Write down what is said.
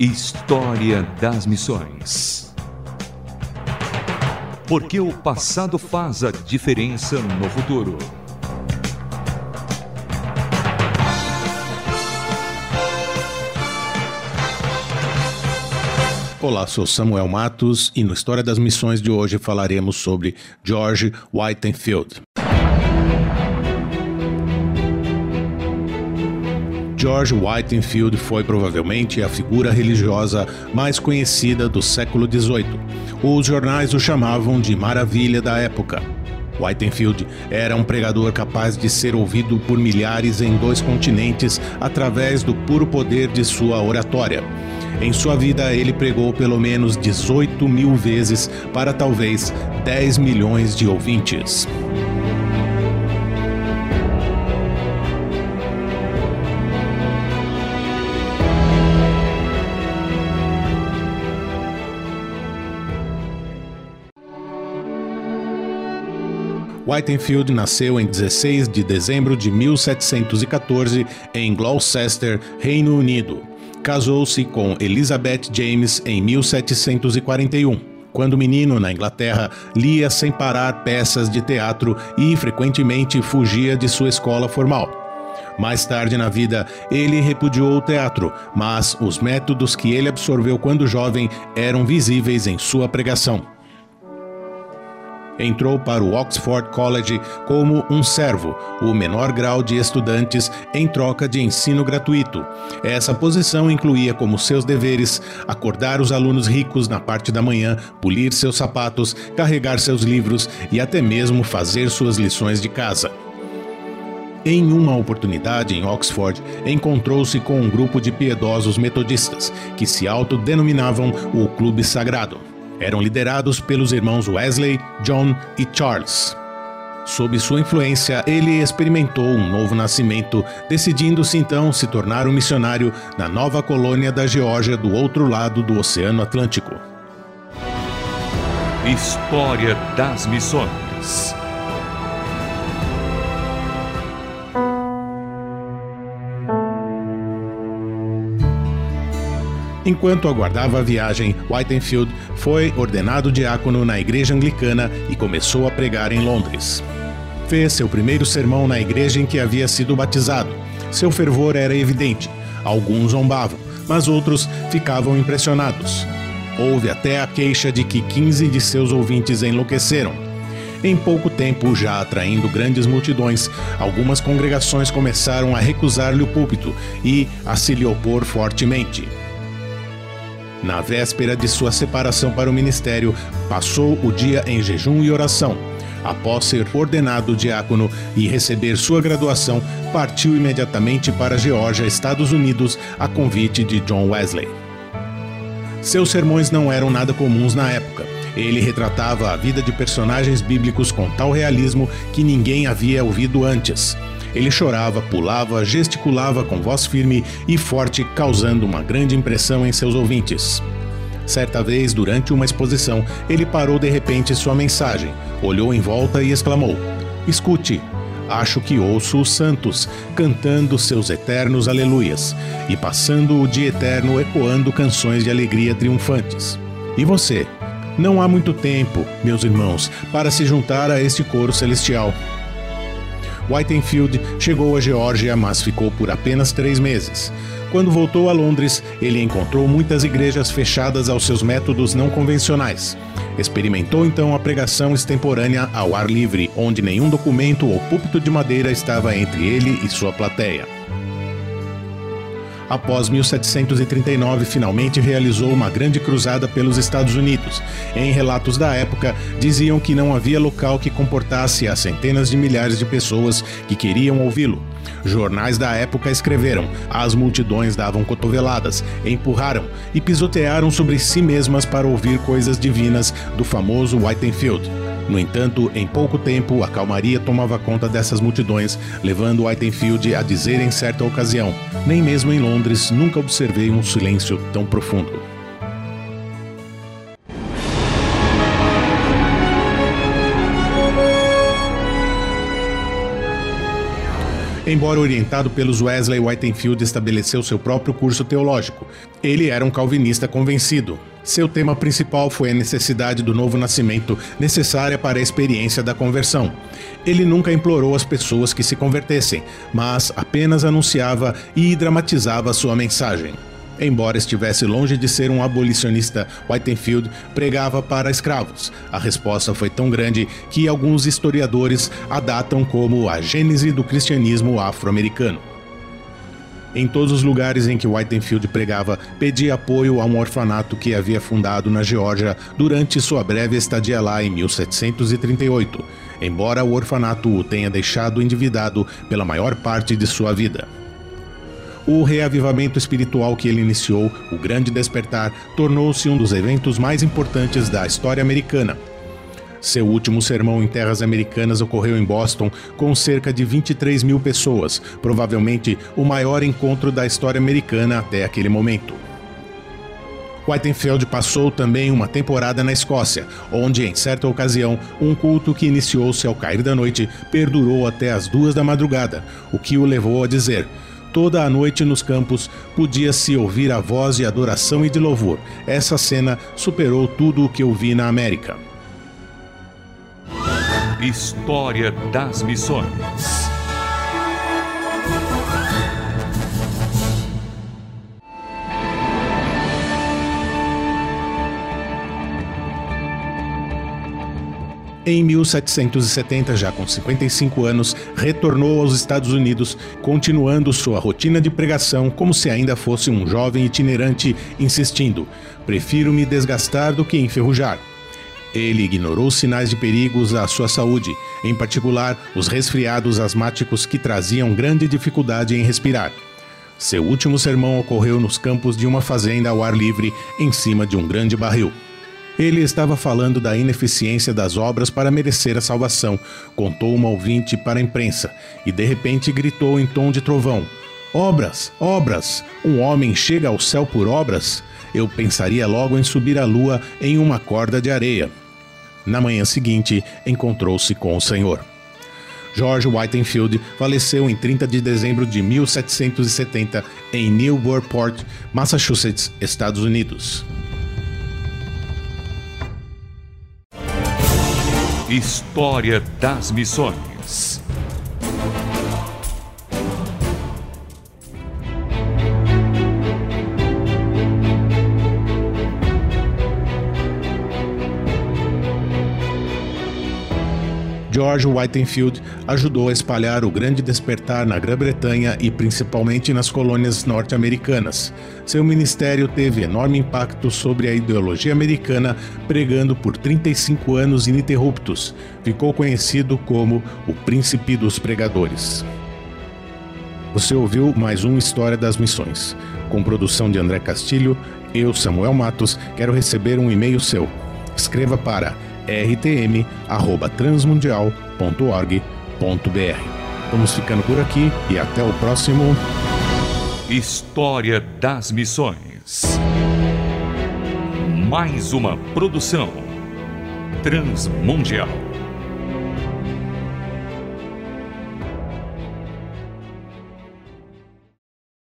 História das Missões. Porque o passado faz a diferença no futuro. Olá, sou Samuel Matos e no História das Missões de hoje falaremos sobre George Whitefield. George Whitefield foi provavelmente a figura religiosa mais conhecida do século XVIII. Os jornais o chamavam de Maravilha da época. Whitefield era um pregador capaz de ser ouvido por milhares em dois continentes através do puro poder de sua oratória. Em sua vida, ele pregou pelo menos 18 mil vezes para talvez 10 milhões de ouvintes. Whitefield nasceu em 16 de dezembro de 1714 em Gloucester, Reino Unido. Casou-se com Elizabeth James em 1741. Quando menino na Inglaterra, lia sem parar peças de teatro e frequentemente fugia de sua escola formal. Mais tarde na vida, ele repudiou o teatro, mas os métodos que ele absorveu quando jovem eram visíveis em sua pregação. Entrou para o Oxford College como um servo, o menor grau de estudantes em troca de ensino gratuito. Essa posição incluía como seus deveres acordar os alunos ricos na parte da manhã, polir seus sapatos, carregar seus livros e até mesmo fazer suas lições de casa. Em uma oportunidade em Oxford, encontrou-se com um grupo de piedosos metodistas que se autodenominavam o Clube Sagrado eram liderados pelos irmãos Wesley, John e Charles. Sob sua influência, ele experimentou um novo nascimento, decidindo-se então se tornar um missionário na nova colônia da Geórgia do outro lado do Oceano Atlântico. História das Missões Enquanto aguardava a viagem, Whitefield foi ordenado diácono na igreja anglicana e começou a pregar em Londres. Fez seu primeiro sermão na igreja em que havia sido batizado. Seu fervor era evidente. Alguns zombavam, mas outros ficavam impressionados. Houve até a queixa de que 15 de seus ouvintes enlouqueceram. Em pouco tempo, já atraindo grandes multidões, algumas congregações começaram a recusar-lhe o púlpito e a se lhe opor fortemente. Na véspera de sua separação para o ministério, passou o dia em jejum e oração. Após ser ordenado diácono e receber sua graduação, partiu imediatamente para Geórgia, Estados Unidos, a convite de John Wesley. Seus sermões não eram nada comuns na época. Ele retratava a vida de personagens bíblicos com tal realismo que ninguém havia ouvido antes. Ele chorava, pulava, gesticulava com voz firme e forte, causando uma grande impressão em seus ouvintes. Certa vez, durante uma exposição, ele parou de repente sua mensagem, olhou em volta e exclamou: Escute, acho que ouço os santos cantando seus eternos aleluias e passando o dia eterno ecoando canções de alegria triunfantes. E você? Não há muito tempo, meus irmãos, para se juntar a este coro celestial. Whitefield chegou à Geórgia, mas ficou por apenas três meses. Quando voltou a Londres, ele encontrou muitas igrejas fechadas aos seus métodos não convencionais. Experimentou então a pregação extemporânea ao ar livre, onde nenhum documento ou púlpito de madeira estava entre ele e sua plateia após 1739, finalmente realizou uma grande cruzada pelos Estados Unidos. Em relatos da época, diziam que não havia local que comportasse as centenas de milhares de pessoas que queriam ouvi-lo. Jornais da época escreveram: as multidões davam cotoveladas, empurraram e pisotearam sobre si mesmas para ouvir coisas divinas do famoso Whitefield. No entanto, em pouco tempo, a calmaria tomava conta dessas multidões, levando Whitefield a dizer em certa ocasião: Nem mesmo em Londres nunca observei um silêncio tão profundo. Embora orientado pelos Wesley, Whitefield estabeleceu seu próprio curso teológico. Ele era um calvinista convencido. Seu tema principal foi a necessidade do novo nascimento necessária para a experiência da conversão. Ele nunca implorou às pessoas que se convertessem, mas apenas anunciava e dramatizava sua mensagem. Embora estivesse longe de ser um abolicionista, Whitefield pregava para escravos. A resposta foi tão grande que alguns historiadores a datam como a gênese do cristianismo afro-americano. Em todos os lugares em que Whitefield pregava, pedia apoio a um orfanato que havia fundado na Geórgia durante sua breve estadia lá em 1738, embora o orfanato o tenha deixado endividado pela maior parte de sua vida. O reavivamento espiritual que ele iniciou, o Grande Despertar, tornou-se um dos eventos mais importantes da história americana. Seu último sermão em terras americanas ocorreu em Boston, com cerca de 23 mil pessoas, provavelmente o maior encontro da história americana até aquele momento. Whitefield passou também uma temporada na Escócia, onde, em certa ocasião, um culto que iniciou-se ao cair da noite perdurou até as duas da madrugada, o que o levou a dizer: Toda a noite nos campos podia-se ouvir a voz de adoração e de louvor. Essa cena superou tudo o que eu vi na América. História das Missões Em 1770, já com 55 anos, retornou aos Estados Unidos, continuando sua rotina de pregação como se ainda fosse um jovem itinerante, insistindo: Prefiro me desgastar do que enferrujar. Ele ignorou sinais de perigos à sua saúde, em particular os resfriados asmáticos que traziam grande dificuldade em respirar. Seu último sermão ocorreu nos campos de uma fazenda ao ar livre, em cima de um grande barril. Ele estava falando da ineficiência das obras para merecer a salvação, contou uma ouvinte para a imprensa e de repente gritou em tom de trovão: Obras, obras! Um homem chega ao céu por obras? Eu pensaria logo em subir à lua em uma corda de areia. Na manhã seguinte, encontrou-se com o Senhor. George Whitefield faleceu em 30 de dezembro de 1770 em Newburyport, Massachusetts, Estados Unidos. História das Missões. George Whitefield ajudou a espalhar o grande despertar na Grã-Bretanha e principalmente nas colônias norte-americanas. Seu ministério teve enorme impacto sobre a ideologia americana, pregando por 35 anos ininterruptos. Ficou conhecido como o Príncipe dos Pregadores. Você ouviu mais um História das Missões. Com produção de André Castilho, eu, Samuel Matos, quero receber um e-mail seu. Escreva para rtm@transmundial.org.br. Vamos ficando por aqui e até o próximo História das Missões. Mais uma produção transmundial.